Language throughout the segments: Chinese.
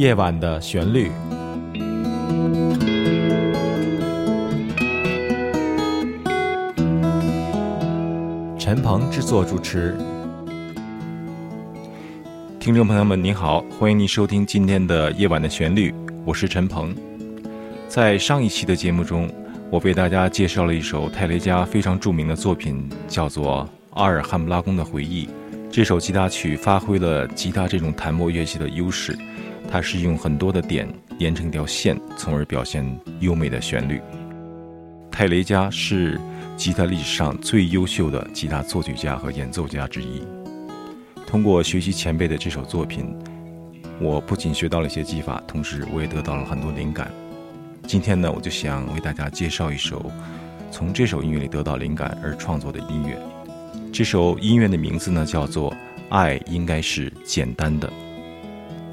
夜晚的旋律，陈鹏制作主持。听众朋友们，您好，欢迎您收听今天的夜晚的旋律，我是陈鹏。在上一期的节目中，我为大家介绍了一首泰雷加非常著名的作品，叫做《阿尔汉布拉宫的回忆》。这首吉他曲发挥了吉他这种弹拨乐器的优势。它是用很多的点连成一条线，从而表现优美的旋律。泰雷加是吉他历史上最优秀的吉他作曲家和演奏家之一。通过学习前辈的这首作品，我不仅学到了一些技法，同时我也得到了很多灵感。今天呢，我就想为大家介绍一首从这首音乐里得到灵感而创作的音乐。这首音乐的名字呢，叫做《爱应该是简单的》。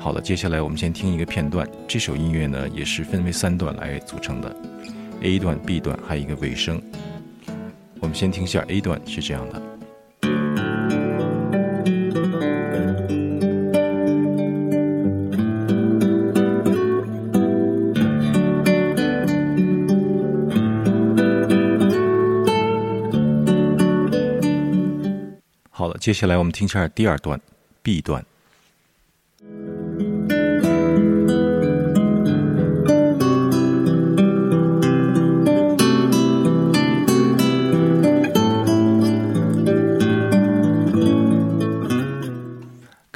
好了，接下来我们先听一个片段。这首音乐呢，也是分为三段来组成的，A 段、B 段，还有一个尾声。我们先听一下 A 段，是这样的。好了，接下来我们听一下第二段，B 段。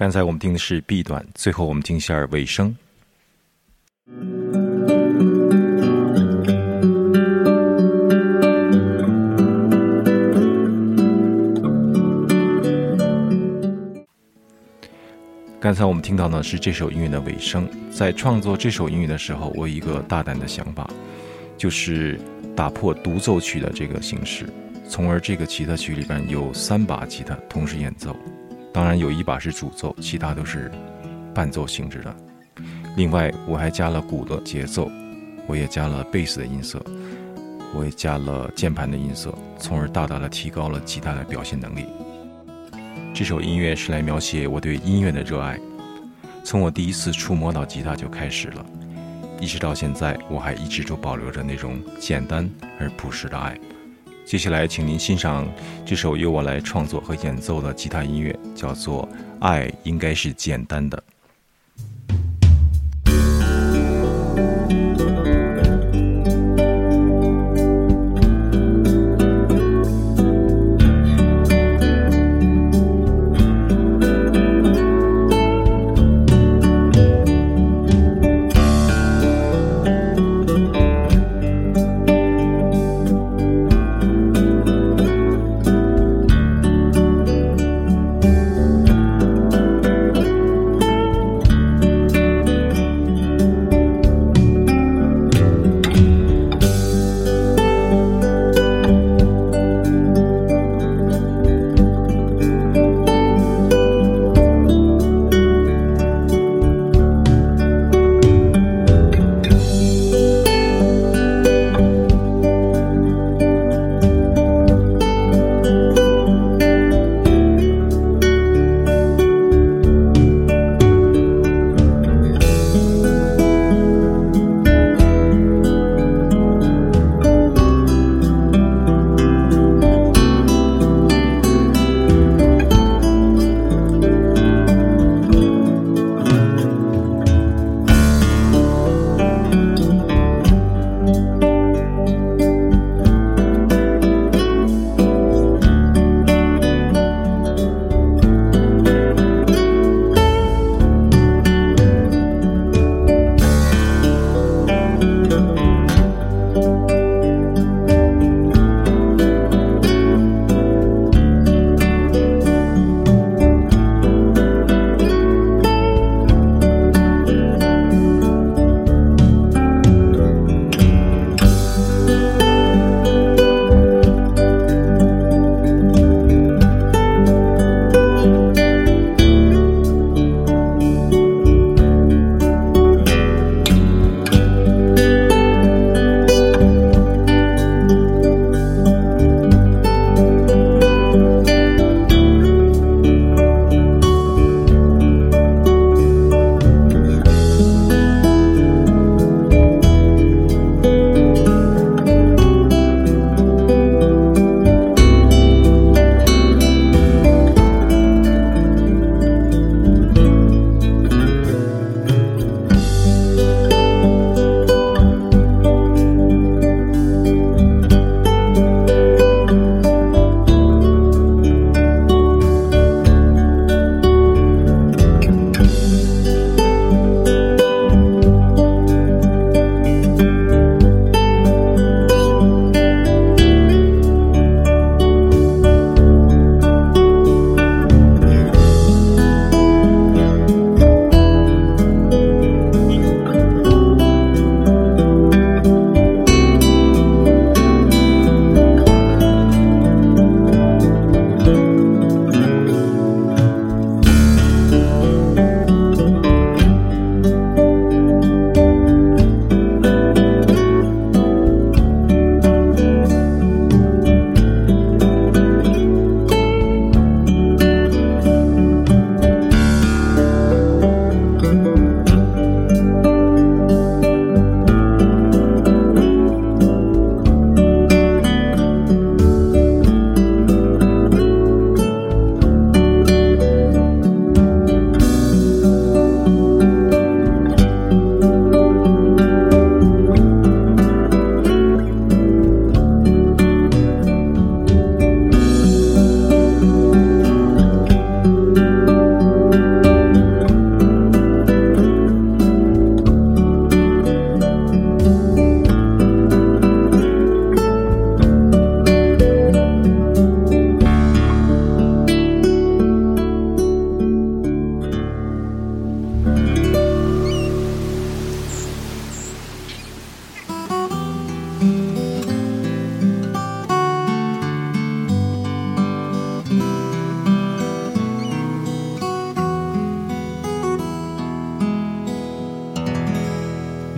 刚才我们听的是 B 段，最后我们听一下尾声。刚才我们听到呢是这首音乐的尾声。在创作这首音乐的时候，我有一个大胆的想法，就是打破独奏曲的这个形式，从而这个吉他曲里边有三把吉他同时演奏。当然有一把是主奏，其他都是伴奏性质的。另外，我还加了鼓的节奏，我也加了贝斯的音色，我也加了键盘的音色，从而大大的提高了吉他的表现能力。这首音乐是来描写我对音乐的热爱，从我第一次触摸到吉他就开始了，一直到现在，我还一直都保留着那种简单而朴实的爱。接下来，请您欣赏这首由我来创作和演奏的吉他音乐，叫做《爱应该是简单的》。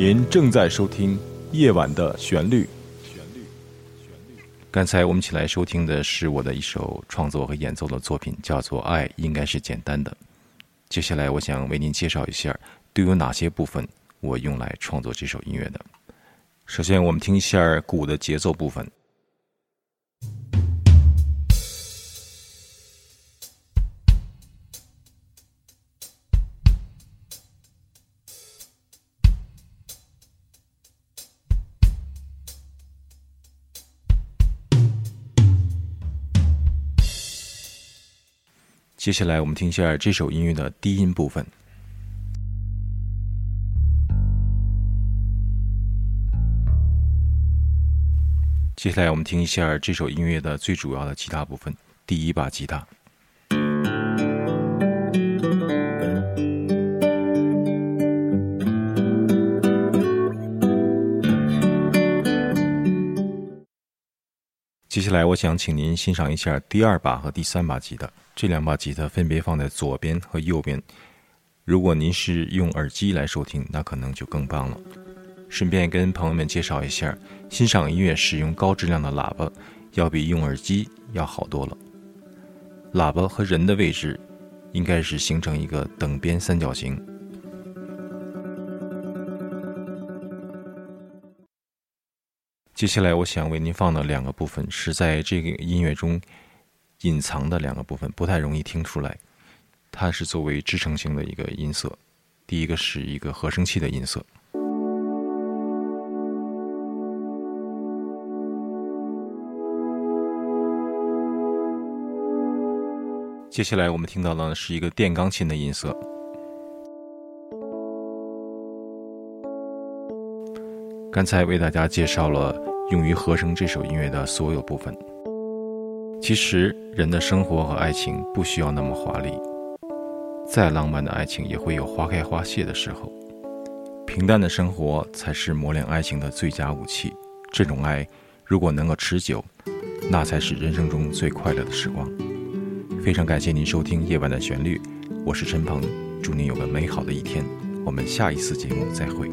您正在收听《夜晚的旋律》。刚才我们起来收听的是我的一首创作和演奏的作品，叫做《爱应该是简单的》。接下来，我想为您介绍一下都有哪些部分我用来创作这首音乐的。首先，我们听一下鼓的节奏部分。接下来，我们听一下这首音乐的低音部分。接下来，我们听一下这首音乐的最主要的吉他部分，第一把吉他。接下来，我想请您欣赏一下第二把和第三把吉他。这两把吉他分别放在左边和右边。如果您是用耳机来收听，那可能就更棒了。顺便跟朋友们介绍一下，欣赏音乐使用高质量的喇叭，要比用耳机要好多了。喇叭和人的位置，应该是形成一个等边三角形。接下来，我想为您放的两个部分是在这个音乐中隐藏的两个部分，不太容易听出来。它是作为支撑性的一个音色。第一个是一个合成器的音色。接下来我们听到的是一个电钢琴的音色。刚才为大家介绍了。用于合成这首音乐的所有部分。其实，人的生活和爱情不需要那么华丽，再浪漫的爱情也会有花开花谢的时候。平淡的生活才是磨练爱情的最佳武器。这种爱，如果能够持久，那才是人生中最快乐的时光。非常感谢您收听《夜晚的旋律》，我是陈鹏，祝您有个美好的一天。我们下一次节目再会。